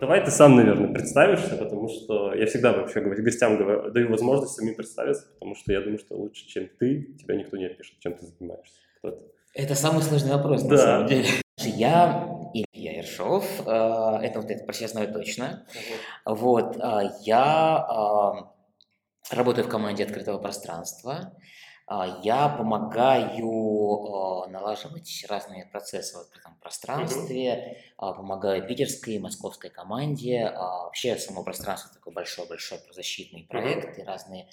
Давай ты сам, наверное, представишься, потому что я всегда вообще гостям говорю, даю возможность сами представиться, потому что я думаю, что лучше, чем ты, тебя никто не опишет, чем ты занимаешься. Кто ты? Это самый сложный вопрос, Да. на самом деле. Я Илья Ершов, э, это вот это про себя знаю точно. Вот, э, я э, работаю в команде открытого пространства. А, Я помогаю э, налаживать разные процессы в открытом пространстве, а, помогаю питерской и московской команде. А, Вообще само пространство такой большой-большой защитный проект и разные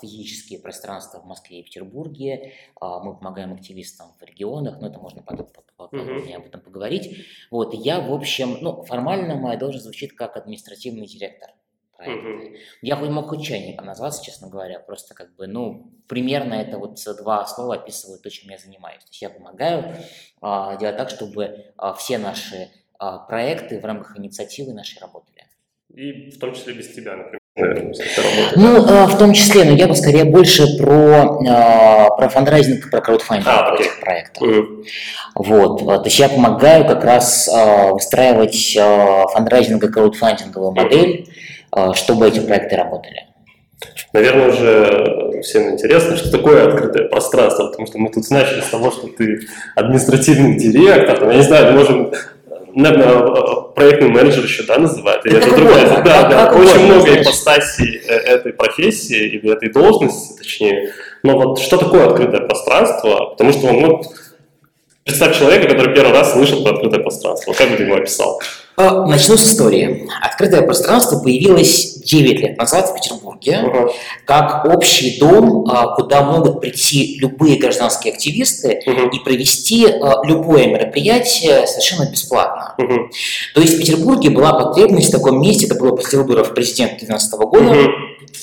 физические пространства в Москве и Петербурге. Мы помогаем активистам в регионах, но это можно потом по- по- подробнее об этом поговорить. Вот, я, в общем, ну, формально моя должность звучит как административный директор проекта. Мгм. Я бы мог хоть чайником назваться, честно говоря, просто как бы, ну, примерно это вот два слова описывают то, чем я занимаюсь. То есть я помогаю а, делать так, чтобы а, все наши а, проекты в рамках инициативы нашей работали. И в том числе без тебя, например. Наверное. Ну, а, в том числе, но я бы скорее больше про, а, про фандрайзинг, про краудфандинг А, этих проектов. Мгм. Вот, а, то есть я помогаю как раз а, выстраивать фандрайзинг и краудфандинговую модель, чтобы эти проекты работали. Наверное, уже всем интересно, что такое открытое пространство, потому что мы тут начали с того, что ты административный директор, там, я не знаю, можем, наверное, проектный менеджер еще, да, называют? Или Да это другая? угодно, Да, да, как очень много знаешь. ипостасей э, этой профессии или этой должности, точнее. Но вот что такое открытое пространство? Потому что, ну, представь человека, который первый раз слышал про открытое пространство. Как бы ты его описал? А, Начну с истории. Открытое пространство появилось 9 лет назад в Петербурге Ага. как общий дом, а, куда могут прийти любые гражданские активисты Мгм. и провести а, любое мероприятие совершенно бесплатно. Мгм. То есть в Петербурге была потребность в таком месте, это было после выборов президента 2012 года, Мгм.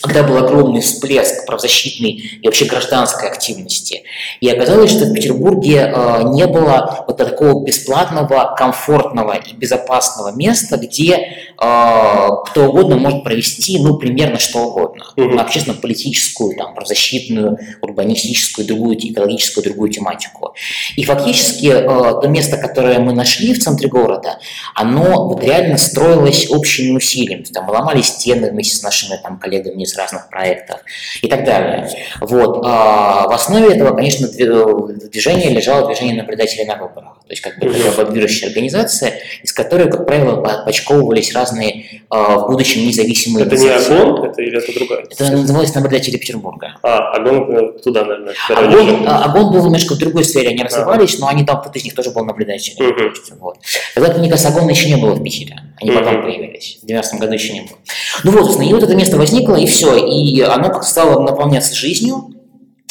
Когда был огромный всплеск правозащитной и вообще гражданской активности. И оказалось, что в Петербурге э, не было вот такого бесплатного, комфортного и безопасного места, где э, кто угодно может провести, ну, примерно что угодно. Мгм. Общественно-политическую, там, правозащитную, урбанистическую, другую, экологическую, другую тематику. И фактически э, то место, которое мы нашли в центре города, оно вот реально строилось общими усилиями. Там мы ломали стены вместе с нашими там, коллегами из разных проектов и так далее. Вот. А в основе этого, конечно, дви- движение лежало движение наблюдателей на выборах. То есть как бы такая движущая организация, из которой, как правило, подпочковывались разные а, в будущем независимые Это не. Агон, это или это другая? Это называлось наблюдатели Петербурга. А, это туда, наверное, Огонь, лежит. а, был немножко в другой сфере, они развивались, но они там, кто-то из них тоже был наблюдателем. Есть, вот. Тогда, мне кажется, Агона еще не было в Питере, они потом появились, в 2012 году еще не было. Ну вот, собственно, и вот это место возникло, и все, и оно как стало наполняться жизнью,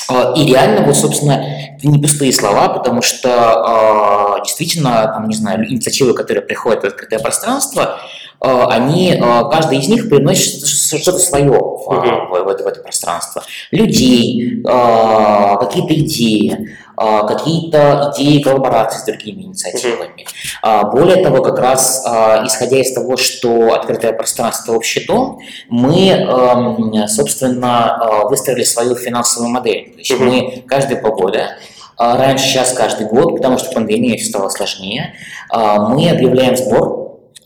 А, И реально, вот, собственно, это не пустые слова, потому что а, действительно, там, не знаю, инициативы, которые приходят в открытое пространство, они, а, каждый из них приносит что-то свое в, в- это, в это пространство. Людей, а, какие-то идеи, какие-то идеи коллаборации с другими инициативами. А, Более того, как раз исходя из того, что открытое пространство общий дом, мы, эм, собственно, выстроили свою финансовую модель. То есть Мгм. мы каждые полгода, раньше, сейчас каждый год, потому что пандемия все стало сложнее, мы объявляем сбор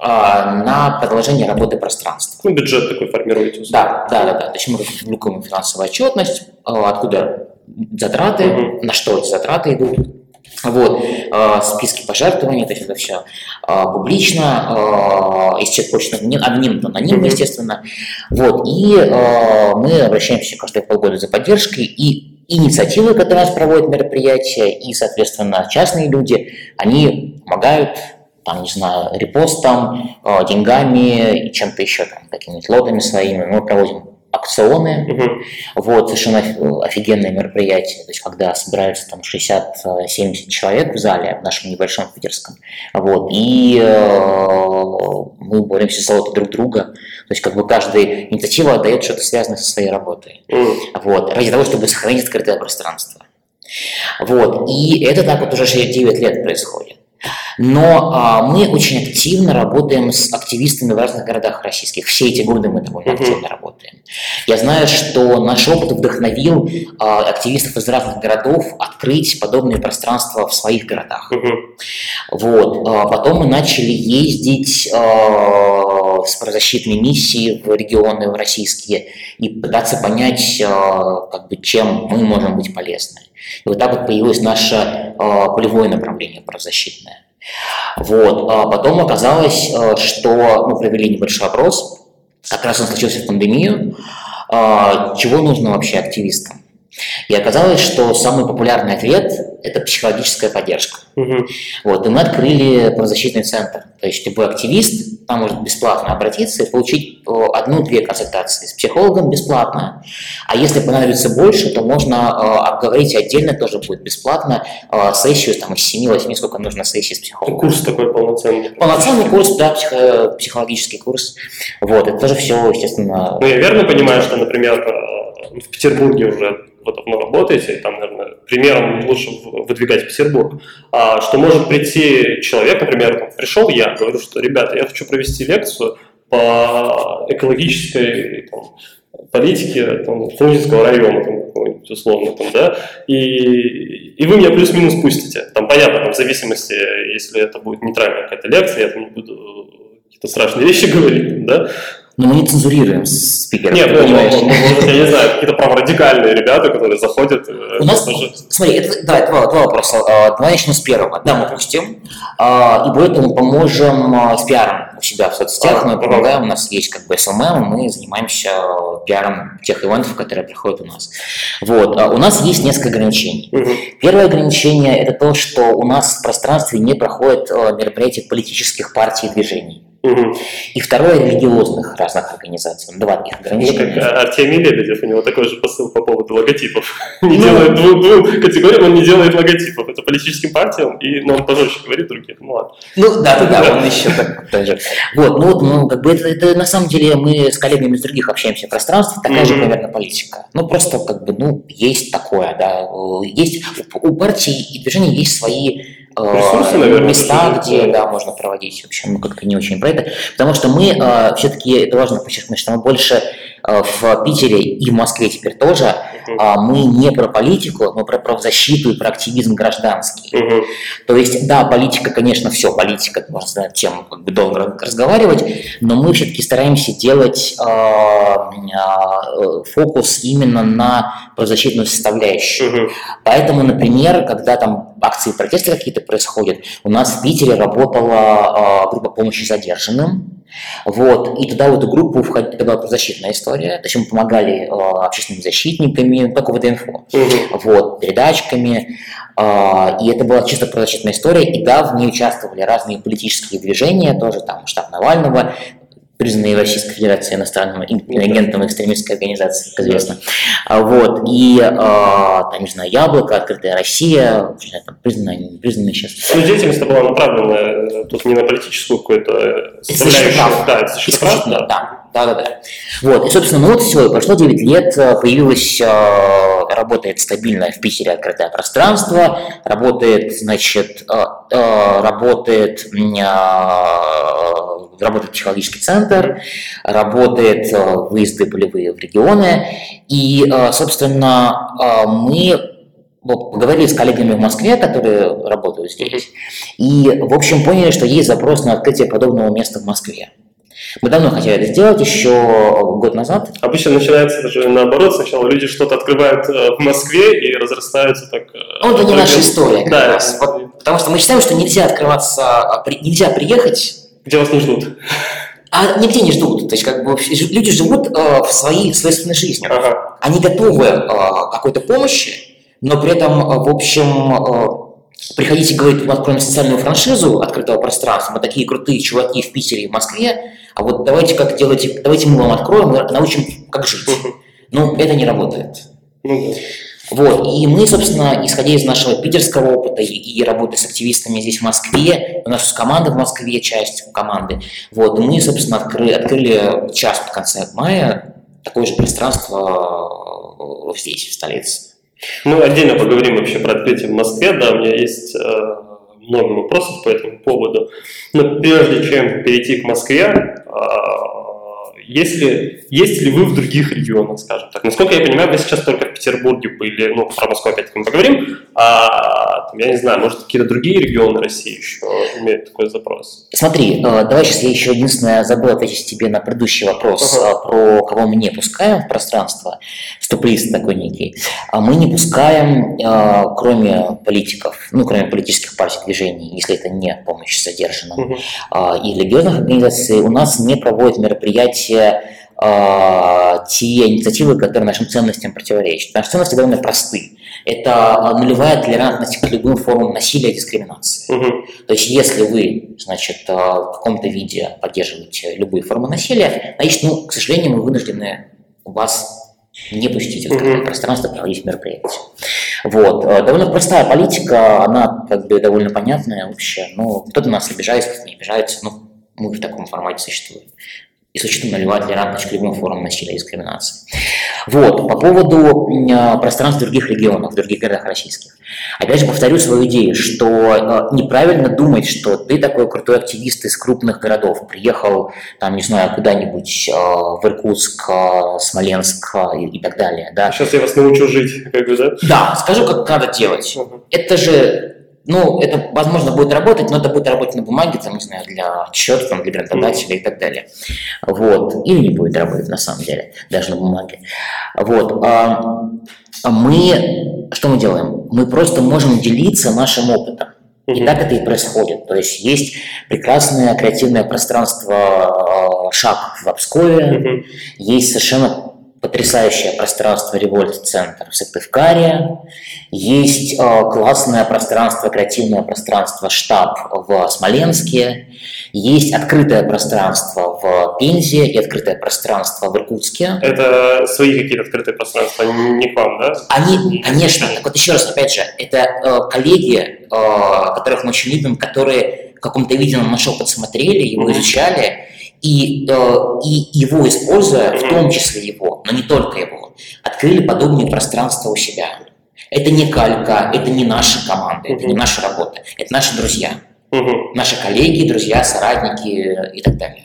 на продолжение работы пространства. Ну, бюджет такой формируете. Да, да, да, да. То есть мы публикуем финансовую отчетность, а, откуда затраты, Мгм. на что эти затраты идут. Вот, а, списки пожертвований, то есть это все публично, а, из чек-почты аноним- анонимно, анонимно, Мгм. естественно. Вот, и а, мы обращаемся каждые полгода за поддержкой, и инициативы, которые у нас проводят мероприятия, и, соответственно, частные люди, они помогают, там, не знаю, репостом, а, деньгами и чем-то еще, там, какими-нибудь лотами своими. Мы проводим акционы, Мгм. вот, совершенно оф- офигенное мероприятие, то есть когда собираются там 60-70 человек в зале, в нашем небольшом питерском, вот, и э, мы боремся за золото друг друга, то есть как бы каждая инициатива отдает что-то связанное со своей работой, М. вот, ради того, чтобы сохранить открытое пространство. Вот, и это так вот уже 9 лет происходит. Но а, мы очень активно работаем с активистами в разных городах российских. Все эти годы мы довольно Мгм. активно работаем. Я знаю, что наш опыт вдохновил э, активистов из разных городов открыть подобные пространства в своих городах. Угу. Вот. А потом мы начали ездить э, с правозащитной миссией в регионы в российские и пытаться понять, э, как бы, чем мы можем быть полезны. И вот так вот появилось наше э, полевое направление правозащитное. Вот. А потом оказалось, э, что мы провели небольшой опрос, как раз он случился в пандемию, э, чего нужно вообще активистам. И оказалось, что самый популярный ответ – это психологическая поддержка. Угу. Вот, и мы открыли правозащитный центр. То есть любой активист там может бесплатно обратиться и получить одну-две консультации с психологом бесплатно. А если понадобится больше, то можно э, обговорить отдельно, тоже будет бесплатно, э, сессию там, из 7-8, сколько нужно сессий с психологом. Курс такой полноценный. Полноценный курс, да, психо психологический курс. Вот, это тоже все, естественно... Ну, я верно понимаю, что, например, э, в Петербурге уже вот давно работаете, там, наверное, примером лучше выдвигать Петербург, а, что может прийти человек, например, там, пришел я, говорю, что, ребята, я хочу провести лекцию по экологической там, политике там, Фрунзенского района, там, условно, там, да, и, и вы меня плюс-минус пустите. Там понятно, там, в зависимости, если это будет нейтральная какая-то лекция, я там не буду какие-то страшные вещи говорить, да, но мы не цензурируем спикеров. Нет, ну, понимаешь? Ну, может, я не знаю, какие-то прям радикальные ребята, которые заходят. Э, У нас, тоже... смотри, это, да, два, два вопроса. А, давай начнем с первого. Да, мы пустим, а, и более того, мы поможем а, с пиаром у себя в соцсетях, а, мы помогаем, у нас есть как бы SMM, мы занимаемся пиаром тех ивентов, которые приходят у нас. Вот, у нас есть несколько ограничений. Угу. Первое ограничение – это то, что у нас в пространстве не проходят мероприятия политических партий и движений. Угу. И второе – религиозных разных организаций. Два таких ограничения. Ну, как Артемий Лебедев, у него такой же посыл по поводу логотипов. Не ну, делает двум, двум категориям, он не делает логотипов. Это политическим партиям, и, но он пожестче говорит других, ну ладно. Ну да, да, да, он еще так, тоже. Вот, ну вот, ну как бы это, это на самом деле мы с коллегами из других общаемся в пространстве, такая же примерно политика. Ну просто как бы, ну, есть такое, да, есть, у партий и движений есть свои Ресурсы, наверное, места, где да, можно проводить. В общем, мы как-то не очень про это. Потому что мы э, все-таки, это важно подчеркнуть, что мы больше э, в Питере и в Москве теперь тоже, uh-huh. мы не про политику, мы про правозащиту и про активизм гражданский. Uh-huh. То есть, да, политика, конечно, все, политика, можно эту тему как бы долго разговаривать, но мы все-таки стараемся делать э, э, фокус именно на правозащитную составляющую. Uh-huh. Поэтому, например, когда там акции протеста какие-то происходят. У нас в Питере работала э, группа помощи задержанным, вот, и туда в эту группу входила, была защитная история, то есть мы помогали э, общественными защитниками, только в инфо, угу. вот, передачками, э, и это была чисто правозащитная история, и да, в ней участвовали разные политические движения, тоже там штаб Навального, признанные Российской Федерацией иностранным агентом экстремистской организации, как известно. А, вот. И, э, там, не знаю, Яблоко, Открытая Россия, там, признанные, не признанные сейчас. Ну, деятельность была направлена тут не на политическую какую-то составляющую. Да, это прав, да. да. Да, да, да. Вот, и, собственно, ну вот все, прошло 9 лет, э, появилась, э, работает стабильно в Питере открытое пространство, работает, значит, э, работает, работает психологический центр, работает выезды полевые в регионы, и, собственно, мы поговорили с коллегами в Москве, которые работают здесь, и, в общем, поняли, что есть запрос на открытие подобного места в Москве. Мы давно хотели это сделать, еще год назад. Обычно начинается даже наоборот. Сначала люди что-то открывают э, в Москве и разрастаются так. Э, ну, это не наша история. Да. Раз. Потому что мы считаем, что нельзя открываться, а, нельзя приехать. Где вас не ждут. А нигде не ждут. То есть, как бы люди живут э, в своей собственной жизни. Ага. Они готовы э, какой-то помощи, но при этом, в общем, приходите говорить, мы откроем социальную франшизу открытого пространства, мы такие крутые чуваки в Питере и в Москве, а вот давайте как делать, давайте мы вам откроем, мы научим, как жить. Ну, это не работает. Ну вот, и мы, собственно, исходя из нашего питерского опыта и, и работы с активистами здесь в Москве, у нас команда в Москве, часть команды, вот, мы, собственно, открыли, открыли час в конце мая такое же пространство э, здесь, в столице. Ну, отдельно поговорим вообще про открытие в Москве, да, у меня есть э, много вопросов по этому поводу. Но прежде чем перейти к Москве, э, если, есть ли вы в других регионах, скажем так? Насколько я понимаю, вы сейчас только в Петербурге были, ну, про Москву опять-таки мы поговорим, а, я не знаю, может, какие-то другие регионы России еще имеют такой запрос? Смотри, э, давай сейчас я еще единственное забыл ответить тебе на предыдущий вопрос ага. про кого мы не пускаем в пространство, стоп-лист такой некий. А мы не пускаем, э, кроме политиков, ну, кроме политических партий движений, если это не помощь задержанным, угу. и религиозных организаций, у нас не проводят мероприятия а, те инициативы, которые нашим ценностям противоречат. Наши ценности довольно просты. Это нулевая толерантность к любым формам насилия и дискриминации. Угу. То есть, если вы, значит, а, в каком-то виде поддерживаете любые формы насилия, значит, ну, к сожалению, мы вынуждены вас не пустить в открытое угу. пространство, проводить мероприятия. Вот. А, довольно простая политика, она как бы довольно понятная общая. Ну, кто-то нас обижается, кто-то не обижается. Ну, мы в таком формате существуем и учетом нулевой толерантности к любым формам насилия и дискриминации. Вот, по поводу э, пространств других регионов, в других городах российских. Опять же повторю свою идею, что э, неправильно думать, что ты такой крутой активист из крупных городов, приехал, там, не знаю, куда-нибудь э, в Иркутск, Смоленск и, и так далее. Да? Сейчас я вас научу жить, как бы, да? Да, скажу, как надо делать. Угу. Это же ну, это, возможно, будет работать, но это будет работать на бумаге, там, не знаю, для отчета, там, для грантодателя и так далее. Вот. Или не будет работать, на самом деле, даже на бумаге. Вот. А, а мы, что мы делаем? Мы просто можем делиться нашим опытом. И так это и происходит. То есть есть прекрасное креативное пространство а, «Шаг» в Обскове, есть совершенно потрясающее пространство Револьт-центр в Сыктывкаре, есть э, классное пространство, креативное пространство штаб в Смоленске, есть открытое пространство в Пензе и открытое пространство в Иркутске. Это свои какие-то открытые пространства, не к вам, да? Они, конечно. Так вот еще раз, опять же, это э, коллеги, э, которых мы очень любим, которые в каком-то виде на наш опыт смотрели, его изучали, и, э, и его используя, в том числе его, но не только его, открыли подобные пространства у себя. Это не калька, это не наша команда, это не наша работа, это наши друзья, наши коллеги, друзья, соратники и так далее.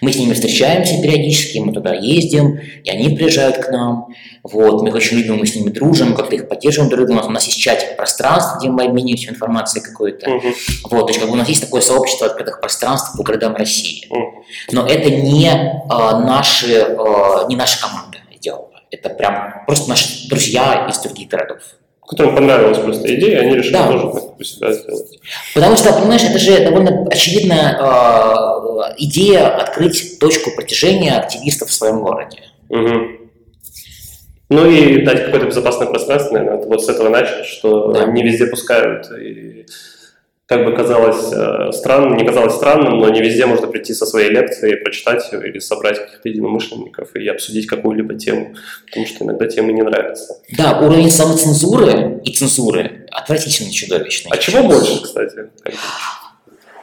Мы с ними встречаемся периодически, мы туда ездим, и они приезжают к нам. Вот, мы их очень любим, мы с ними дружим, как-то их поддерживаем друг друга. У нас есть чатик пространств, где мы обмениваемся информацией какой-то. Uh-huh. Вот, то есть как бы у нас есть такое сообщество открытых пространств по городам России. Uh-huh. Но это не, а, наши, а, не наша команда делала. Это прям просто наши друзья из других городов которым понравилась просто идея, они решили да. тоже как у себя сделать. Потому что, понимаешь, это же довольно очевидная э, идея открыть точку протяжения активистов в своем городе. Угу. Ну и дать какое-то безопасное пространство, наверное, вот с этого начать, что да. не везде пускают. И как бы казалось э, странным, не казалось странным, но не везде можно прийти со своей лекцией, прочитать ее или собрать каких-то единомышленников и обсудить какую-либо тему, потому что иногда темы не нравятся. Да, уровень самоцензуры и цензуры отвратительно чудовищный. А чего больше, кстати?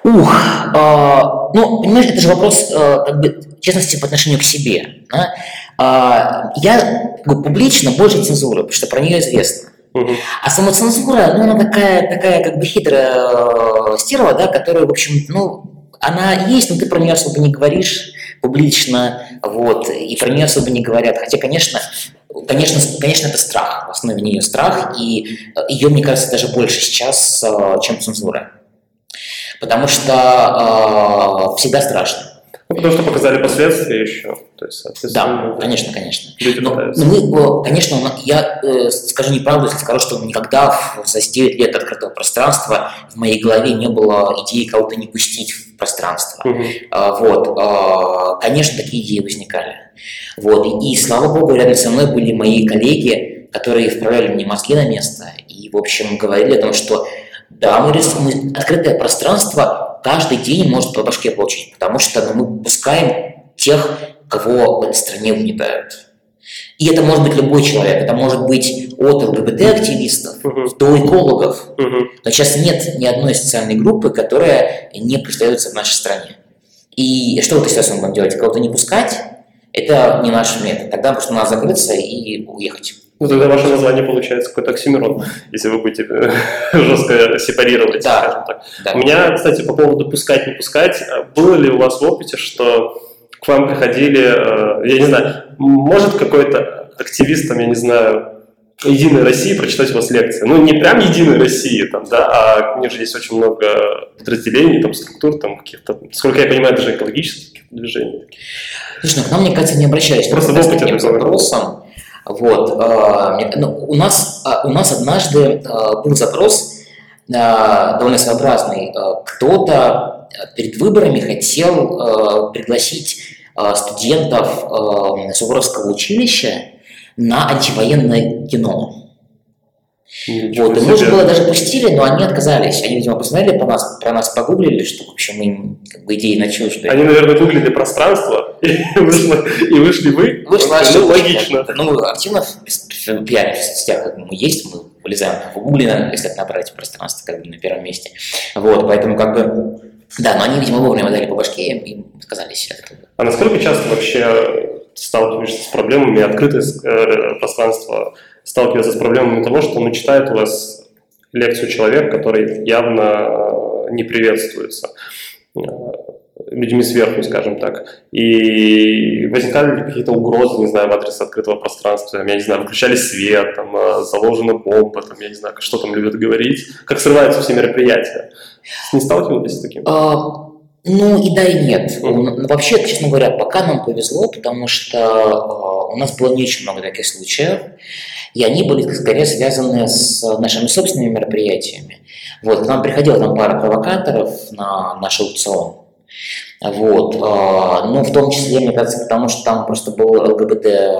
Ух, а, ну, понимаешь, это же вопрос а, как бы, честности по отношению к себе. Да? А, я как бы, публично больше цензуры, потому что про нее известно. А самоцензура, ну, она такая, такая как бы хитрая э, стерва, да, которая, в общем, ну, она есть, но ты про нее особо не говоришь публично, вот, и про нее особо не говорят. Хотя, конечно, конечно, конечно, это страх, в основе нее страх, и ее, мне кажется, даже больше сейчас, э, чем цензура. Потому что э, всегда страшно. Ну, потому что показали последствия еще. То есть, да, конечно, конечно. Но, но мы, конечно, я э, скажу неправду, если скажу, что никогда за 9 лет открытого пространства в моей голове не было идеи кого-то не пустить в пространство. Угу. А, вот, а, конечно, такие идеи возникали. Вот, и, и слава богу, рядом со мной были мои коллеги, которые вправляли мне мозги на место и, в общем, говорили о том, что да, мы, мы открытое пространство каждый день может по башке получить, потому что ну, мы пускаем тех, кого в этой стране угнетают. И это может быть любой человек, это может быть от ЛГБТ-активистов uh-huh. до экологов. Uh-huh. Но сейчас нет ни одной социальной группы, которая не признается в нашей стране. И что в этой ситуации мы будем делать? Кого-то не пускать? Это не наш метод. Тогда просто надо закрыться и уехать. Ну, тогда ваше название получается какой-то оксимирон, если вы будете э, жестко сепарировать, да. скажем так. Да. У меня, кстати, по поводу пускать, не пускать, было ли у вас в опыте, что к вам приходили, э, я не знаю, может какой-то активист, там, я не знаю, Единой России прочитать у вас лекции. Ну, не прям Единой России, там, да, а у них же есть очень много подразделений, там, структур, там, каких-то, сколько я понимаю, даже экологических движений. Слушай, ну, к нам, мне кажется, не обращались Просто с таким вопросом. Вот, э, ну, у, нас, э, у нас однажды э, был запрос довольно своеобразный. Кто-то перед выборами хотел пригласить студентов Суворовского училища на антивоенное кино. Ничего вот, и мы уже было даже пустили, но они отказались. Они, видимо, посмотрели по нас, про нас погуглили, что, в общем, им как бы идеи на чужды. Они, наверное, гуглили пространство, и, вышло, и вышли вы. Ну, логично. Ну, мы активно пиаримся в соцсетях, как мы есть, мы вылезаем в гугле, если набрать пространство как бы на первом месте. Вот, поэтому как бы да, но они, видимо, вовремя дали по башке и отказались. А насколько часто вообще сталкиваешься с проблемами, открытое э, пространство сталкивается с проблемами того, что ну, читает у вас лекцию человек, который явно э, не приветствуется э, людьми сверху, скажем так. И возникали ли какие-то угрозы, не знаю, в адрес открытого пространства, я не знаю, выключали свет, там, заложена бомба, там, я не знаю, что там любят говорить, как срываются все мероприятия. Не сталкивались с таким? А, ну и да, и нет. Mm-hmm. Вообще, честно говоря, пока нам повезло, потому что э, у нас было не очень много таких случаев, и они были скорее связаны с нашими собственными мероприятиями. Вот, к нам приходила там пара провокаторов на наш аукцион. Вот, э, ну, в том числе, мне кажется, потому что там просто был ЛГБТ э,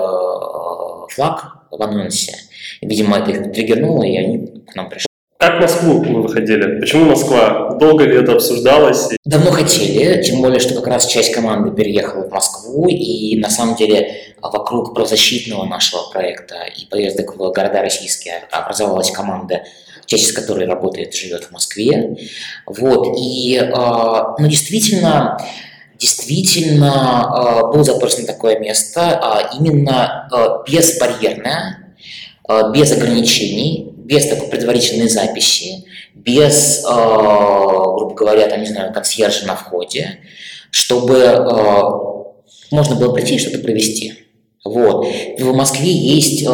в анонсе. Видимо, это их триггернуло, и они к нам пришли. Как в Москву вы выходили? Почему Москва? Долго ли это обсуждалось? Давно хотели, тем более, что как раз часть команды переехала в Москву, и на самом деле вокруг правозащитного нашего проекта и поездок в города российские образовалась команда, часть из которой работает, живет в Москве. Вот, и, а, ну, действительно, действительно а, был запрос на такое место, а именно безбарьерное, без ограничений, без такой предварительной записи, без, э, грубо говоря, там, не знаю, консьержа на входе, чтобы э, можно было прийти и что-то провести. Вот. В Москве есть э,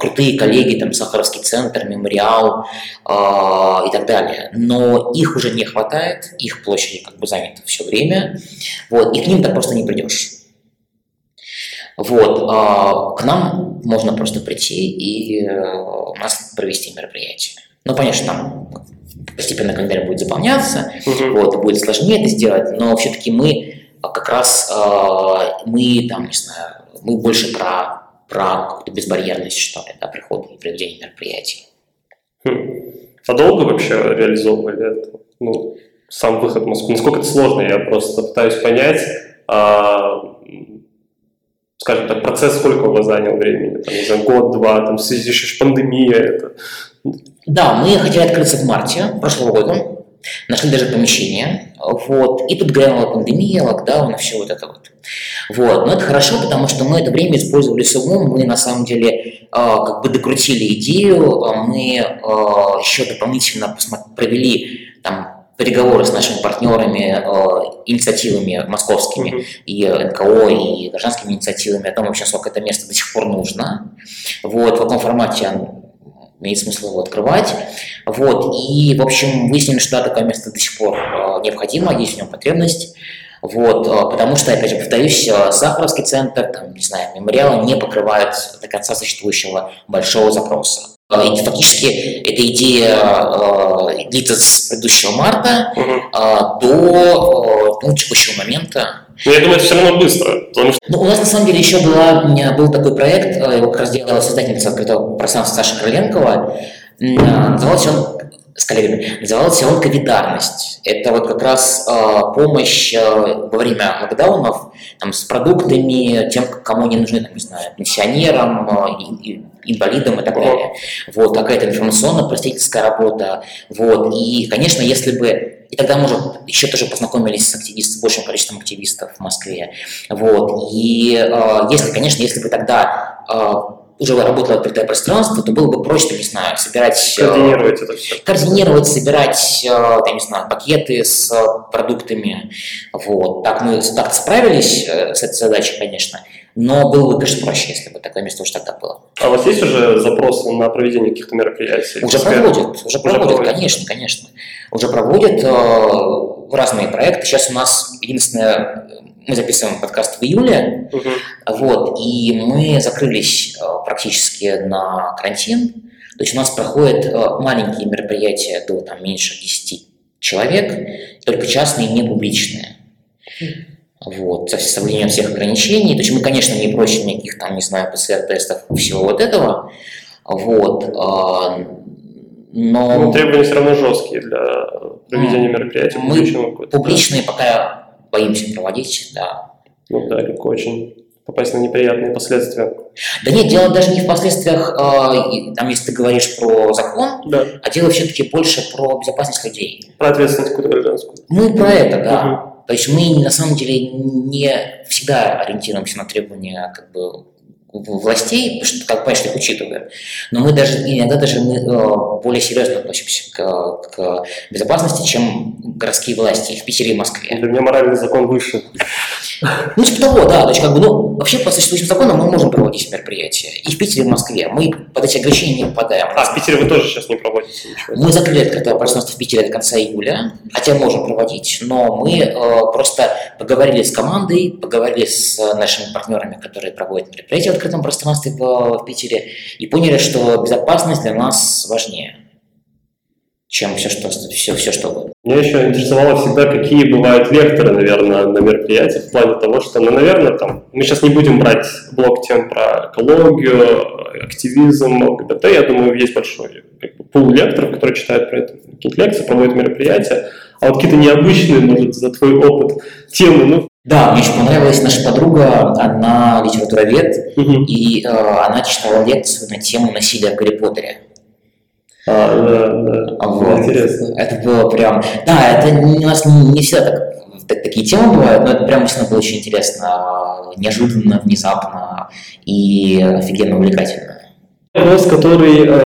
крутые коллеги, там Сахаровский центр, Мемориал э, и так далее, но их уже не хватает, их площади как бы заняты все время, вот, и к ним так просто не придешь. Вот, а, к нам можно просто прийти и э, у нас провести мероприятие. Ну, понятно, там постепенно календарь будет заполняться, угу. вот, будет сложнее это сделать, но все-таки мы как раз, а, мы там, не знаю, мы больше про, про какую-то безбарьерность, что ли, да, прихода и проведения мероприятий. Хм. А долго вообще реализовывали это? Ну, сам выход в Москву? Насколько это сложно? Я просто пытаюсь понять, а, скажем так, процесс сколько у вас занял времени? Там, не знаю, год-два, там, в связи с пандемией это. Да, мы хотели открыться в марте прошлого года, нашли даже помещение, вот, и тут грянула пандемия, локдаун все вот это вот. Вот, но это хорошо, потому что мы это время использовали с умом, мы на самом деле э, как бы докрутили идею, а мы э, еще дополнительно провели там переговоры с нашими партнерами, э, инициативами московскими, mm-hmm. и НКО, и гражданскими инициативами о том, вообще, сколько это место до сих пор нужно, вот, в каком формате имеет смысл его открывать. Вот, и, в общем, выяснили, что да, такое место до сих пор э, необходимо, есть в нем потребность. Вот, э, потому что, опять же, повторюсь, Сахаровский центр, там, не знаю, мемориалы не покрывают до конца существующего большого запроса. И фактически эта идея э, длится с предыдущего марта угу. до э, ну, текущего момента. Но я думаю, это все равно быстро. Потому что... Ну, у нас на самом деле еще была, был такой проект, э, его как раз делала создательница открытого пространства Саша Крыленкова. Назывался он с коллегами, назывался он «Ковидарность». Это вот как раз э, помощь э, во время локдаунов там, с продуктами тем, кому они нужны, там, не знаю, пенсионерам, э, инвалидам и так далее. Вот, какая-то информационно-просветительская работа. Вот, и, конечно, если бы и тогда, может, еще тоже познакомились с активистами, с большим количеством активистов в Москве. Вот. И э, если, конечно, если бы тогда э, уже работало открытое пространство, то было бы проще, не знаю, собирать... э, координировать это все. Координировать, собирать, я не знаю, пакеты с продуктами. Вот. Так мы так справились с этой задачей, конечно. Но было бы, конечно, проще, если бы такое место уж тогда было. А у вас есть уже запросы на проведение каких-то мероприятий? Уже проводят, уже, проводят, проводят, конечно, конечно. Уже проводят э, разные проекты. Сейчас у нас единственное, мы записываем подкаст в июле, угу. вот, и мы закрылись э, практически на карантин. То есть у нас проходят э, маленькие мероприятия до там, меньше 10 человек, только частные, не публичные вот, со соблюдением всех ограничений. То есть мы, конечно, не просим никаких там, не знаю, ПЦР-тестов, всего вот этого, вот, а, но... Ну, требования все равно жесткие для проведения мероприятий. Мы публичные пока боимся проводить, да. Ну да, легко очень попасть на неприятные последствия. Да нет, дело даже не в последствиях, э, там, если ты говоришь про закон, да. а дело все-таки больше про безопасность людей. Про ответственность какую-то гражданскую. Ну, про это, да. Угу. То есть мы на самом деле не всегда ориентируемся на требования как бы властей, что, как понимаешь, их учитываем. Но мы даже иногда даже мы, э, более серьезно относимся к, к безопасности, чем городские власти в Питере и Москве. Для меня моральный закон выше. Ну, типа того, да. То есть, как бы, ну, вообще, по существующим законам мы можем проводить мероприятия. И в Питере, и в Москве. Мы под эти ограничения не попадаем. А, в Питере вы тоже сейчас не проводите ничего? Мы закрыли открытое пространство в Питере до конца июля, хотя можем проводить, но мы э, просто поговорили с командой, поговорили с нашими партнерами, которые проводят мероприятия открытом пространстве в, в Питере, и поняли, что безопасность для нас важнее чем все, что, все, все, что угодно. Меня еще интересовало всегда, какие бывают лекторы, наверное, на мероприятиях, в плане того, что, ну, наверное, там, мы сейчас не будем брать блок тем про экологию, активизм, ЛГБТ, я думаю, есть большой как бы, пул лекторов, которые читают про это какие-то лекции, проводят мероприятия, а вот какие-то необычные, может, за твой опыт темы, ну, да, мне очень понравилась наша подруга, она литературовед, угу. и э, она читала лекцию на тему насилия в Гарри Поттере. А, да, да. Вот. Интересно. Это было прям... Да, это у нас не всегда так, так, такие темы бывают, но это прям действительно было очень интересно, неожиданно, внезапно и офигенно увлекательно. Вопрос, который э,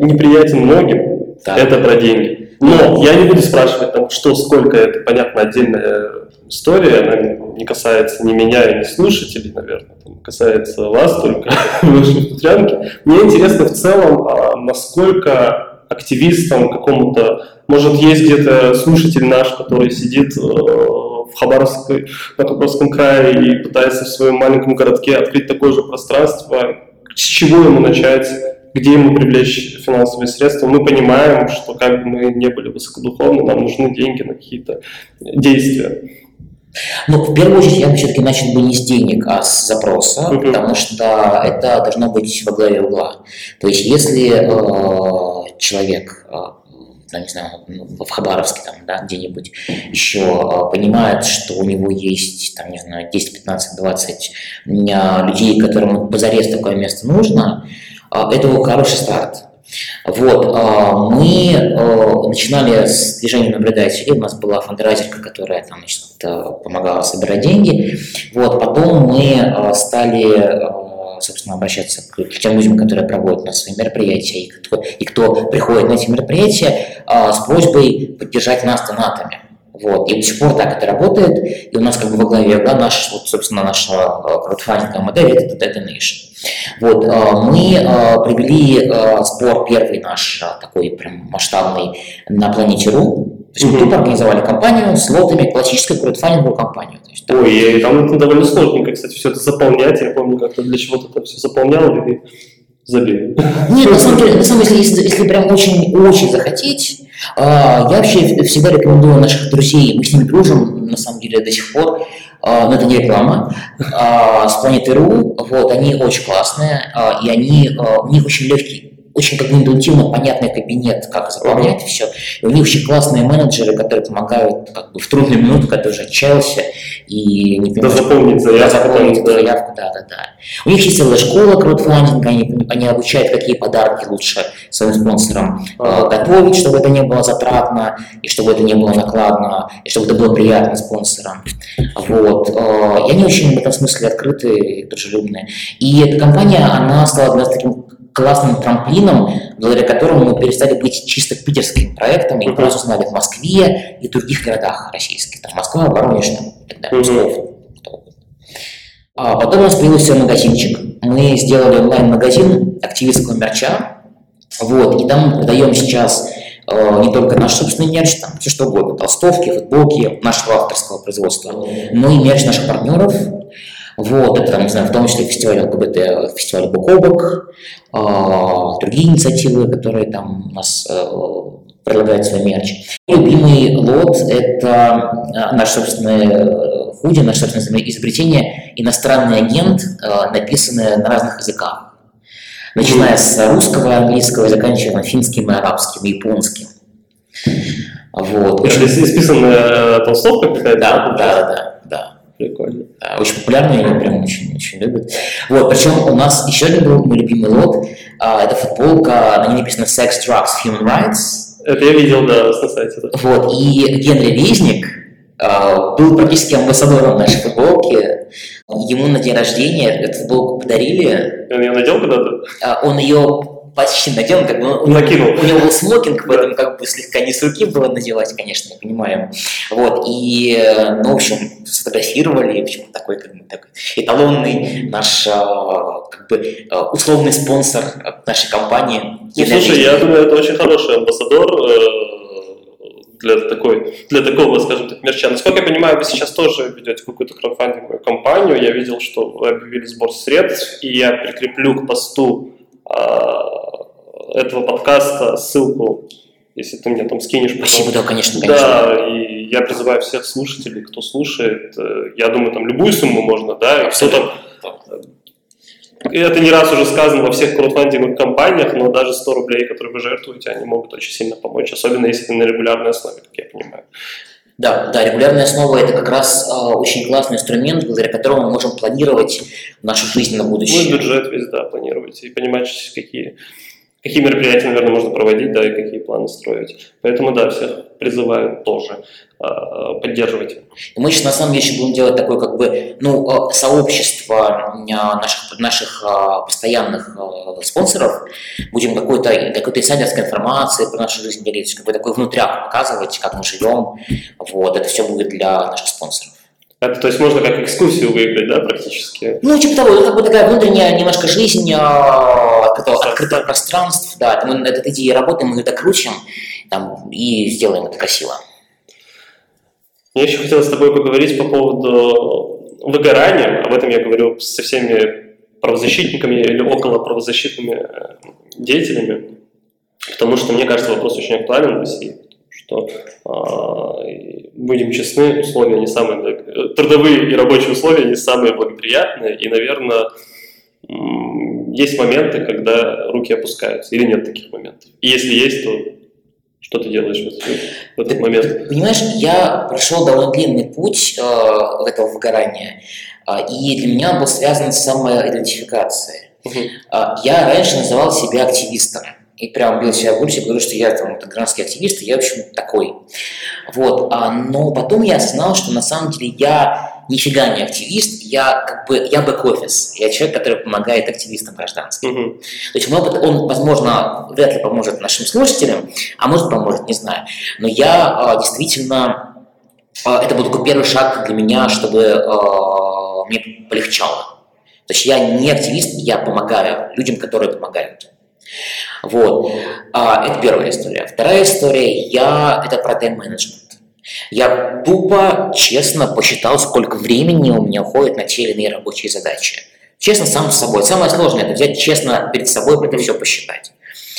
неприятен многим, да. это про деньги. Но я не буду спрашивать, там, что, сколько, это, понятно, отдельная история, она не касается ни меня, ни слушателей, наверное, там, касается вас только, вашей тутрянки. Мне интересно в целом, а насколько активистам какому-то, может, есть где-то слушатель наш, который сидит э, в Хабаровской, на Хабаровском крае и пытается в своем маленьком городке открыть такое же пространство, с чего ему начать, где ему привлечь финансовые средства. Мы понимаем, что как бы мы не были высокодуховны, нам нужны деньги на какие-то действия. Ну, в первую очередь, я бы все-таки начал бы не с денег, а с запроса, uh-huh. потому что это должно быть во главе угла. То есть, если э, человек, э, ну, не знаю, в Хабаровске там, да, где-нибудь еще э, понимает, что у него есть, там, не знаю, 10, 15, 20 людей, которым позарез такое место нужно, это хороший старт. Вот, а, мы а, начинали с движения наблюдателей, у нас была фандрайзерка, которая там, значит, помогала собирать деньги. Вот, потом мы а, стали, собственно, обращаться к тем людям, которые проводят у нас свои мероприятия, и кто, и кто приходит на эти мероприятия с просьбой поддержать нас донатами. Вот. И до сих пор так это работает. И у нас как бы во главе да, наш, вот, собственно, наша краудфандинговая модель – это Detonation. Вот, а, мы а, провели сбор первый наш такой прям масштабный на планете РУ. То есть мы тупо организовали компанию с лотами, классическую краудфандинговую компанию. То есть, да. Ой, там это довольно сложненько, кстати, все это заполнять. Я помню, как-то для чего-то это все заполнял и забил. Нет, на самом деле, на самом деле если, если прям очень-очень захотеть, я вообще всегда рекомендую наших друзей, мы с ними дружим, на самом деле, до сих пор, а, но это не реклама, а, с планеты РУ, вот, они очень классные, а, и они, у них очень легкий, очень как интуитивно понятный кабинет, как заполнять все. И у них очень классные менеджеры, которые помогают как бы в трудную минуту, когда ты уже отчаялся и не понимаешь, да, заполнить заявку. Да, заполнить да. заявку, да, да, да. У них есть целая школа краудфандинга, они, они обучают, какие подарки лучше своим спонсорам э, готовить, чтобы это не было затратно, и чтобы это не было накладно, и чтобы это было приятно спонсорам. Вот. Э, и они очень в этом смысле открытые, дружелюбные. И эта компания, она стала для нас таким классным трамплином, благодаря которому мы перестали быть чисто питерским проектом, и нас узнали в Москве и других городах российских, там Москва, Воронеж, там, и так далее, Псков. А потом у нас появился магазинчик. Мы сделали онлайн-магазин активистского мерча. Вот, и там мы продаем сейчас э, не только наш собственный мерч, там все что угодно, толстовки, футболки нашего авторского производства, но и мерч наших партнеров, вот, это, там, не знаю, в том числе фестиваль ЛГБТ, фестиваль Букобок, э, другие инициативы, которые там у нас э, предлагают свой мерч. Любимый лот – это а, наш собственный э, худи, наше собственное изобретение, иностранный агент, э, написанный на разных языках. Начиная с русского, английского, заканчивая финским, арабским, японским. Вот. Это Очень... исписанная толстовка какая-то? Да, да, да. Прикольно. Очень популярный, они прям очень, очень любят. Вот, причем у нас еще один был мой любимый лот. А, это футболка, на ней написано Sex, Drugs, Human Rights. Это я видел, да, на сайте. Да. Вот, и Генри Резник а, был практически амбассадором нашей футболки. Ему на день рождения эту футболку подарили. Он ее надел когда-то? А, он ее почти надел, как бы он, Накинул. у него был смокинг, поэтому как бы слегка не с руки было надевать, конечно, я понимаю. Вот, и, ну, в общем, сфотографировали, в общем, такой, как бы, такой эталонный наш, а, как бы, а, условный спонсор нашей компании. Ну, слушай, я думаю, это очень хороший амбассадор э, для такой, для такого, скажем так, мерча. Насколько я понимаю, вы сейчас тоже ведете какую-то краудфандинговую кампанию. Я видел, что вы объявили сбор средств, и я прикреплю к посту этого подкаста ссылку, если ты мне там скинешь. Спасибо, да, конечно, конечно. Да, и я призываю всех слушателей, кто слушает, э, я думаю, там любую сумму можно, да, и кто-то это не раз уже сказано во всех краудфандинговых компаниях, но даже 100 рублей, которые вы жертвуете, они могут очень сильно помочь, особенно если на регулярной основе, как я понимаю. Да, да, регулярная основа это как раз э, очень классный инструмент, благодаря которому мы можем планировать нашу жизнь на будущее. Ну, бюджет весь, да, планировать и понимать, какие, какие мероприятия, наверное, можно проводить, да, и какие планы строить. Поэтому, да, всех призываю тоже э, поддерживать. Мы сейчас, на самом деле, будем делать такое, как бы, ну, э, сообщество наших, наших э, постоянных спонсоров. Будем какой-то какой-то инсайдерской информации про нашу жизнь делиться, как бы такой внутряк показывать, как мы живем. Вот, это все будет для наших спонсоров. Это, то есть можно как экскурсию выиграть, да, практически? Ну, типа того, это как бы такая внутренняя немножко жизнь, открытого, открытое пространство, да, мы над этой идеей работаем, мы ее докрутим там, и сделаем это красиво. Мне еще хотелось с тобой поговорить по поводу выгорания, об этом я говорю со всеми правозащитниками или около правозащитными э, деятелями, потому что, мне кажется, вопрос очень актуален в России что э, будем честны, условия не самые трудовые и рабочие условия не самые благоприятные, и, наверное, есть моменты, когда руки опускаются, или нет таких моментов. И если есть, то что ты делаешь в этот, в этот момент? Понимаешь, я прошел довольно длинный путь э, этого выгорания, э, и для меня он был связан с самоидентификацией. Угу. Э, я раньше называл себя активистом и прям бил себя в грудь и говорю, что я там гражданский активист, и я, в общем, такой. Вот. А, но потом я осознал, что на самом деле я нифига не активист, я как бы, я бэк-офис, я человек, который помогает активистам гражданским. Mm-hmm. То есть мой опыт, он, возможно, вряд ли поможет нашим слушателям, а может поможет, не знаю. Но я а, действительно, а, это был такой первый шаг для меня, чтобы а, мне полегчало. То есть я не активист, я помогаю людям, которые помогают. Вот. А, это первая история. Вторая история, я, это про тайм-менеджмент. Я тупо, честно посчитал, сколько времени у меня уходит на те или иные рабочие задачи. Честно, сам с собой. Самое сложное – это взять честно перед собой это все посчитать.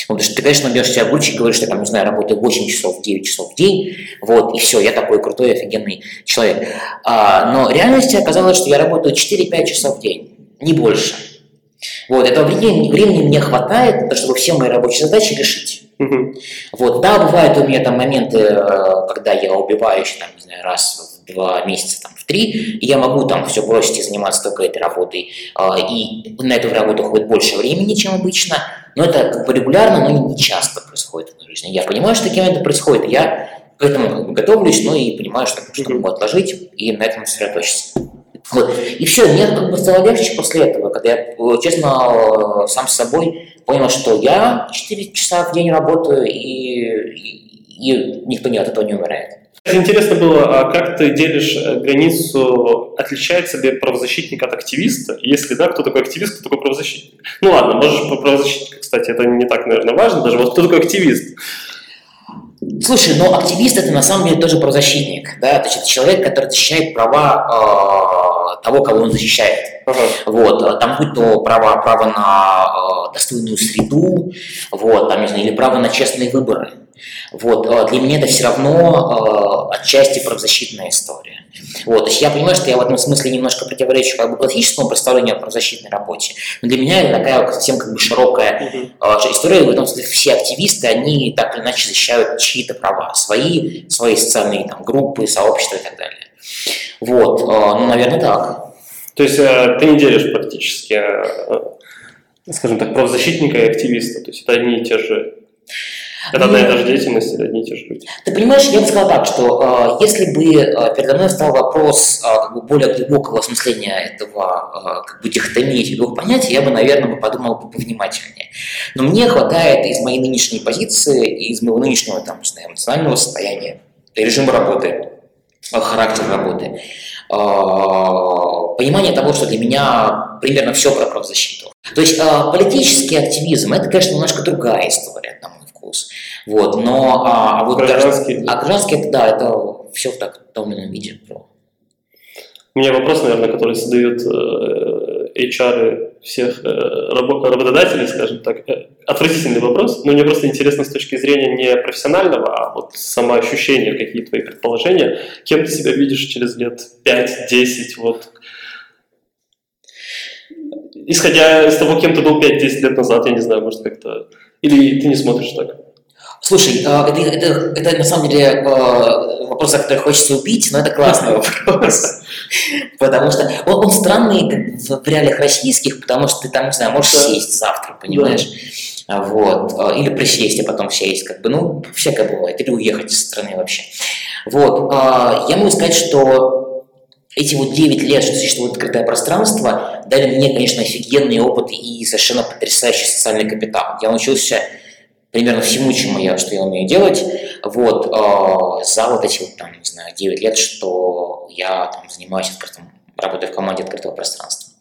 Потому что ты, конечно, берешь себя в и говоришь, что, там, не знаю, работаю 8 часов, 9 часов в день, вот, и все, я такой крутой, офигенный человек. А, но в реальности оказалось, что я работаю 4-5 часов в день, не больше. Вот, этого времени, времени мне хватает, чтобы все мои рабочие задачи решить. Вот, да, бывают у меня там моменты, э, когда я убиваюсь, там, не знаю, раз в два месяца, там, в три, и я могу там все бросить и заниматься только этой работой, а, и на эту работу уходит больше времени, чем обычно, но это как бы регулярно, но не часто происходит в моей жизни. Я понимаю, что такие моменты происходят, и я к этому как бы готовлюсь, но и понимаю, что, что могу отложить и на этом сосредоточиться. Вот. И все, мне как бы стало легче после этого, когда я, честно, э, сам с собой понял, что я 4 часа в день работаю, и, и, и никто не от этого не умирает. Интересно было, а как ты делишь э, границу, отличается ли правозащитник от активиста? Если да, кто такой активист, кто такой правозащитник? Ну ладно, можешь про правозащитника, кстати, это не так, наверное, важно даже. Вот кто такой активист? Слушай, но активист это на самом деле тоже правозащитник, да, то есть это человек, который защищает права э, того, кого он защищает. Ага. Вот, э, там будь то право, право на э, достойную среду, вот, там, не знаю, или право на честные выборы. Вот, э, для меня это все равно э, отчасти правозащитная история. Вот, то есть я понимаю, что я в этом смысле немножко противоречу как бы классическому представлению о правозащитной работе, но для меня это такая совсем как бы широкая что история в этом смысле все активисты, они так или иначе защищают чьи-то права, свои, свои социальные там, группы, сообщества и так далее. Вот, а, ну, наверное, так. То есть э, ты не делишь практически, э, э, скажем так, правозащитника и активиста. То есть это одни и те же... Это одна и та же деятельность, это одни и те же люди. Ты понимаешь, я бы сказал так, что если бы передо мной стал вопрос как бы более глубокого осмысления этого как бы дихотомии этих двух понятий, я бы, наверное, бы подумал бы повнимательнее. Но мне хватает из моей нынешней позиции, и из моего нынешнего там, не знаю, эмоционального состояния, режима работы, характер работы, а, понимание того, что для меня примерно все про правозащиту. То есть а, политический активизм – это, конечно, немножко другая история, на мой вкус. Вот, но а, а вот Гражданский. а гражданский, это, да, это все в так в том или ином виде. про- У меня вопрос, наверное, который задают э, HR всех э, рабо- работодателей, скажем так. Э, Отвратительный вопрос, но мне просто интересно с точки зрения не профессионального, а вот самоощущения, какие твои предположения. Кем ты себя видишь через лет 5-10, вот исходя из того, кем ты был 5-10 лет назад, я не знаю, может как-то... Или ты не смотришь так? Слушай, а, это, это, это на самом деле а, вопрос, за который хочется убить, но это классный вопрос. Потому что он, он странный в реалиях российских, потому что ты там, не знаю, можешь сесть завтра, понимаешь? Вот. А, Или присесть, а потом сесть, как бы, ну, всякое бывает. Или уехать из страны вообще. Вот. Я могу сказать, что эти вот 9 лет, что существует открытое пространство, дали мне, конечно, офигенный опыт и совершенно потрясающий социальный капитал. Я научился примерно всему, чему я, что я умею делать, вот, э, за вот эти вот, там, не знаю, 9 лет, что я там занимаюсь открытым, работаю в команде открытого пространства.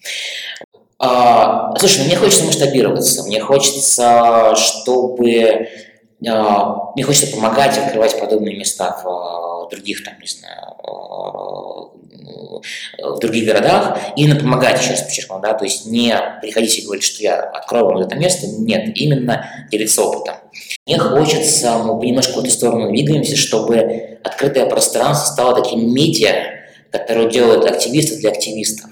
А, слушай, ну мне хочется масштабироваться, мне хочется, чтобы а, мне хочется помогать открывать подобные места в других, там, не знаю, а, в других городах, именно помогать, еще раз подчеркну, да, то есть не приходить и говорить, что я открою вам это место, нет, именно делиться опытом. Мне хочется, мы немножко в эту сторону двигаемся, чтобы открытое пространство стало таким медиа, которое делают активисты для активистов.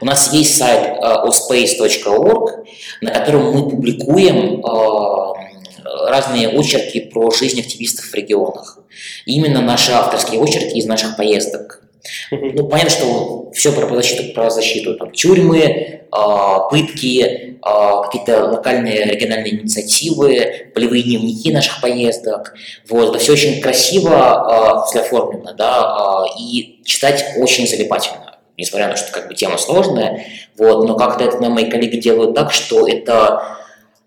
У нас есть сайт э, ospace.org, на котором мы публикуем э, разные очерки про жизнь активистов в регионах. Именно наши авторские очерки из наших поездок. Ну, понятно, что все про защиту, про защиту. Там, тюрьмы, э, пытки, э, какие-то локальные региональные инициативы, полевые дневники наших поездок. Вот, это все очень красиво э, оформлено, да, э, и читать очень залипательно, несмотря на то, что как бы тема сложная. Вот, но как-то это мои коллеги делают так, что это...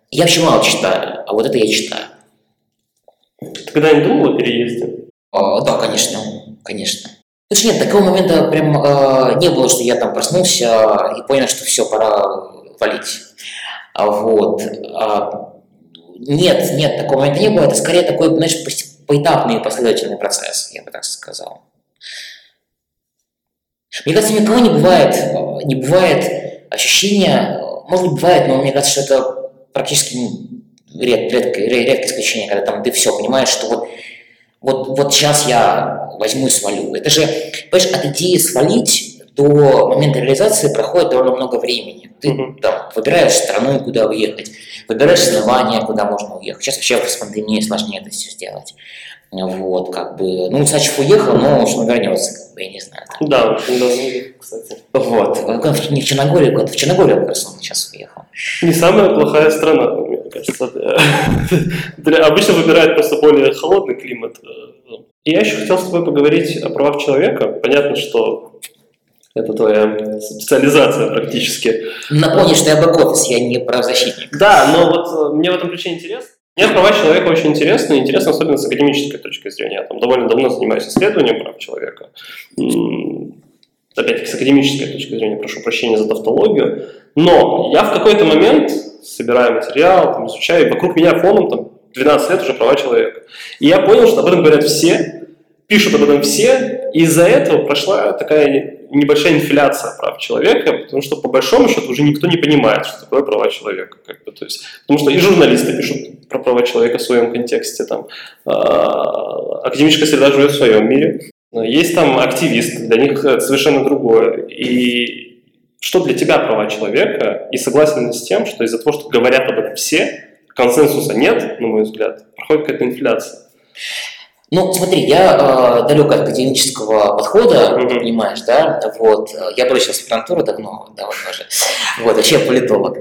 Я вообще мало читаю, а вот это я читаю. Ты когда-нибудь думал о переезде? А, да, конечно, конечно. Слушай, нет, такого момента прям э, не было, что я там проснулся и понял, что все, пора валить. А вот. а, нет, нет, такого момента не было. Это скорее такой, знаешь, поэтапный и последовательный процесс, я бы так сказал. Мне кажется, ни у кого не бывает, э, не бывает ощущения, может быть, бывает, но мне кажется, что это практически ред, редкое, ре- редкое исключение, когда там ты все понимаешь, что вот вот, вот сейчас я возьму и свалю. Это же, понимаешь, от идеи свалить до момента реализации проходит довольно много времени. Ты там выбираешь страну, куда уехать, выбираешь основания, куда можно уехать. Сейчас вообще с пандемией сложнее это все сделать. Вот, как бы, ну, Сачев уехал, но что он вернется, как бы, я не знаю. там. Да, очень давно, кстати. Вот, он в- не в Черногорию, куда-то в Черногорию как раз он сейчас уехал. Не самая плохая страна, мне кажется. Обычно выбирают просто более холодный климат. И я еще хотел с тобой поговорить о правах человека. Понятно, что это твоя специализация практически. Напомню, что я бэк-офис, я не правозащитник. Да, но вот э, мне в этом ключе интересно. Мне права человека очень интересны, интересно особенно с академической точки зрения. Я там довольно давно занимаюсь исследованием прав человека. Опять-таки, с академической точки зрения, прошу прощения за тавтологию. Но я в какой-то момент, собирая материал, там, изучаю, и вокруг меня фоном там, 12 лет уже права человека. И я понял, что об этом говорят все, пишут об этом все, и из-за этого прошла такая небольшая инфляция прав человека, потому что по большому счету уже никто не понимает, что такое права человека. Как бы, то есть, потому что и журналисты пишут про права человека в своем контексте, там, а, академическая среда живет в своем мире, есть там активисты, для них это совершенно другое. И что для тебя права человека? И согласен с тем, что из-за того, что говорят об этом все, консенсуса нет, на мой взгляд, проходит какая-то инфляция. Ну, смотри, я э, далек от академического подхода, ты понимаешь, да, вот, э, я бросил аспирантуру давно, давно уже, вот, вообще я политолог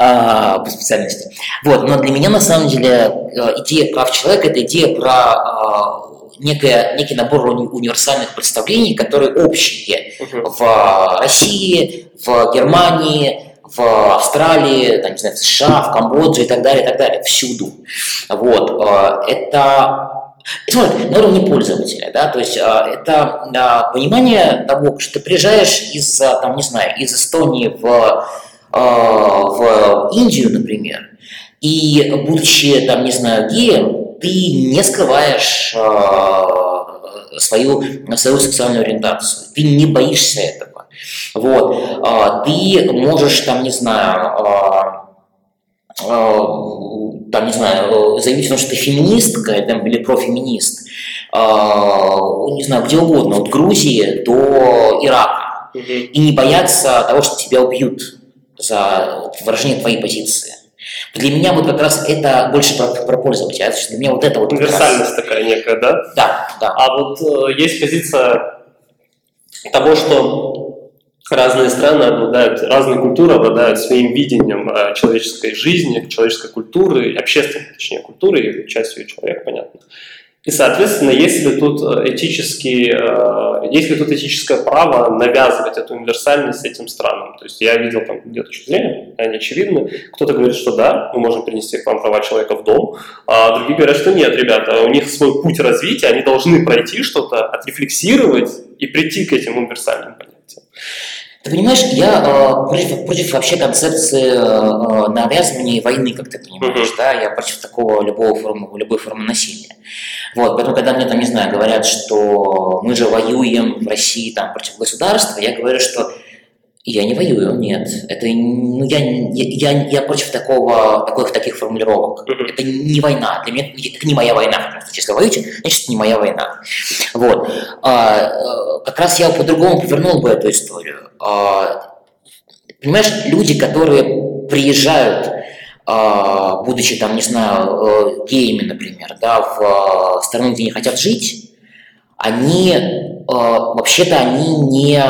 а, по специальности, вот, но для меня, на самом деле, э, идея прав человека – это идея про а, некое, некий набор уни- универсальных представлений, которые общие в России, в Германии, в Австралии, там, не знаю, в США, в Камбодже и так далее, и так далее, всюду. Вот. э, Это Смотри, на уровне пользователя, да, то есть э, это э, понимание того, что ты приезжаешь из, там, не знаю, из Эстонии в, в Индию, например, и будучи, там, не знаю, геем, ты не скрываешь э, свою, свою сексуальную ориентацию, ты не боишься этого. Вот. А, Ты можешь, там, не знаю, а, а, там, не знаю, заявить о том, что ты феминистка там, или профеминист, а, не знаю, где угодно, от Грузии до Ирака, и не бояться того, что тебя убьют за выражение твоей позиции. Для меня вот как раз это больше про, про пользователя, для меня вот это вот как раз- Универсальность такая некая, да? Да, да. А вот э, есть позиция того, что разные страны обладают, разные культуры обладают своим видением э, человеческой жизни, человеческой культуры, общественной, точнее, культуры, частью человека, понятно. И, соответственно, есть ли тут э, этический, э, ли тут этическое право навязывать эту универсальность этим странам? То есть я видел там две точки зрения, они очевидны. Кто-то говорит, что да, мы можем принести к вам права человека в дом, а другие говорят, что нет, ребята, у них свой путь развития, они должны пройти что-то, отрефлексировать и прийти к этим универсальным. Ты понимаешь, я э, против, против вообще концепции э, навязывания войны, как ты понимаешь, Мгм. да, я против такого любого формы, любой формы насилия. Вот, поэтому, когда мне там, не знаю, говорят, что мы же воюем в России там против государства, я говорю, что я не воюю, нет. Это, ну, я, я, я, против такого, таких, таких формулировок. Мгм. Это не война. Для меня это не моя война. Потому что если воюете, значит, это не моя война. Вот. А, э, как раз я по-другому повернул бы эту историю. А, понимаешь, люди, которые приезжают, а, будучи там, не знаю, э, геями, например, да, в э, страну, где не хотят жить, они э, вообще-то они не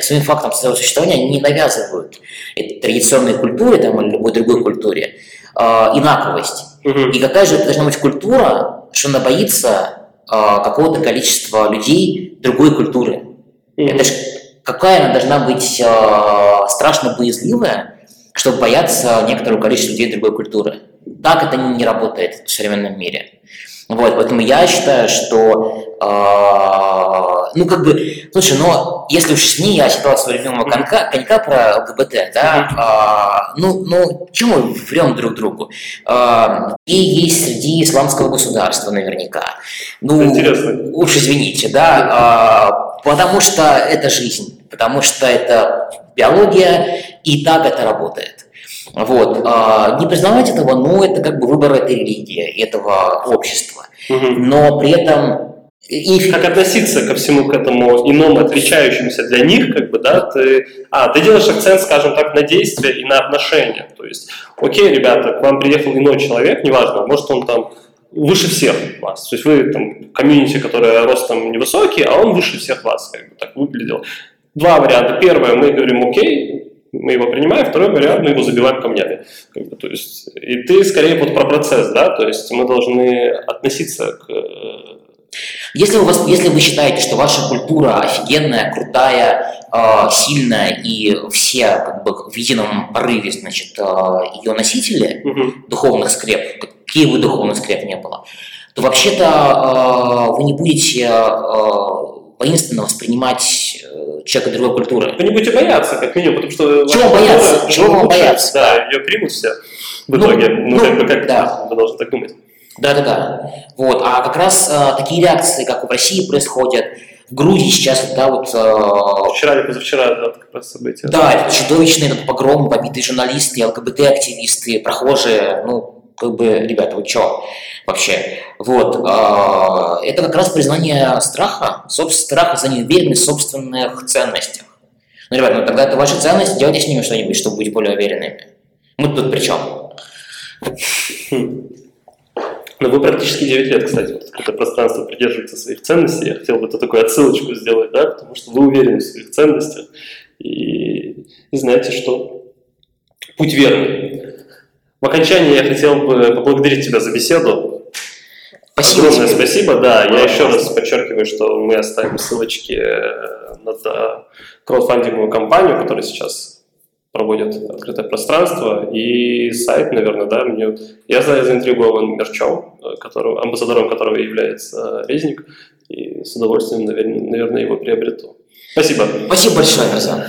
своим фактом своего существования не навязывают этой традиционной культуре там, или любой другой культуре э, инаковость. Мгм. И какая же это должна быть культура, что она боится а, какого-то количества людей другой культуры? Это ж какая она должна быть а, страшно боязливая, чтобы бояться некоторого количества людей другой культуры? Так это не работает в современном мире. Вот, поэтому я считаю, что, ну, как бы, слушай, ну, если уж не я читал своего любимого конька, конька про ЛГБТ, да, а, ну, ну, чему мы врем друг другу? А, и есть среди исламского государства наверняка. Ну, Интересно. уж извините, да, а, потому что это жизнь, потому что это биология, и так это работает. Вот. а, Не признавать этого, ну, это как бы выбор этой религии, этого общества. Мгм. Но при этом и как относиться ко всему к этому иному, отличающемуся для них, как бы, да, ты, а, ты делаешь акцент, скажем так, на действия и на отношения, то есть, окей, ребята, к вам приехал иной человек, неважно, может он там выше всех вас, то есть вы там комьюнити, которое ростом невысокий, а он выше всех вас, как бы так выглядел. Два варианта. Первое, мы говорим, окей, мы его принимаем, второй вариант, мы его забиваем камнями. Как бы, то есть, и ты скорее вот про процесс, да, то есть мы должны относиться к если, у вас, если вы считаете, что ваша культура офигенная, крутая, э, сильная, и все как бы, в едином порыве значит, э, ее носители угу. духовных скреп, какие бы духовных скреп не было, то вообще-то э, вы не будете воинственно воспринимать человека другой культуры. Вы не будете бояться, как минимум, потому что... Чего бояться? Чего вам бояться? Да, ее примут все в ну, итоге. Ну, ну как бы как да. вы должны так думать. Да-да-да. Вот. А как раз а, такие реакции, как в России происходят, в Грузии сейчас, да, вот... А, Вчера или позавчера, да, как раз события. Да, это чудовищный этот погром, побитые журналисты, ЛГБТ-активисты, прохожие, ну, как бы, ребята, вы чё вообще? Вот. А, это как раз признание страха, страха за неуверенность в собственных ценностях. Ну, ребята, ну тогда это ваши ценности, делайте с ними что-нибудь, чтобы быть более уверенными. Мы тут при чем? Но вы практически 9 лет, кстати, вот это пространство придерживается своих ценностей. Я хотел бы эту такую отсылочку сделать, да, потому что вы уверены в своих ценностях и, и знаете, что путь верный. В окончании я хотел бы поблагодарить тебя за беседу. Спасибо. Огромное спасибо, да. Я еще раз подчеркиваю, что мы оставим ссылочки на краудфандинговую компанию, которая сейчас проводят открытое пространство, и сайт, наверное, да, мне... Я знаю, заинтригован мерчом, которого, амбассадором которого является Резник, и с удовольствием, наверное, его приобрету. Спасибо. Спасибо большое, Арзан.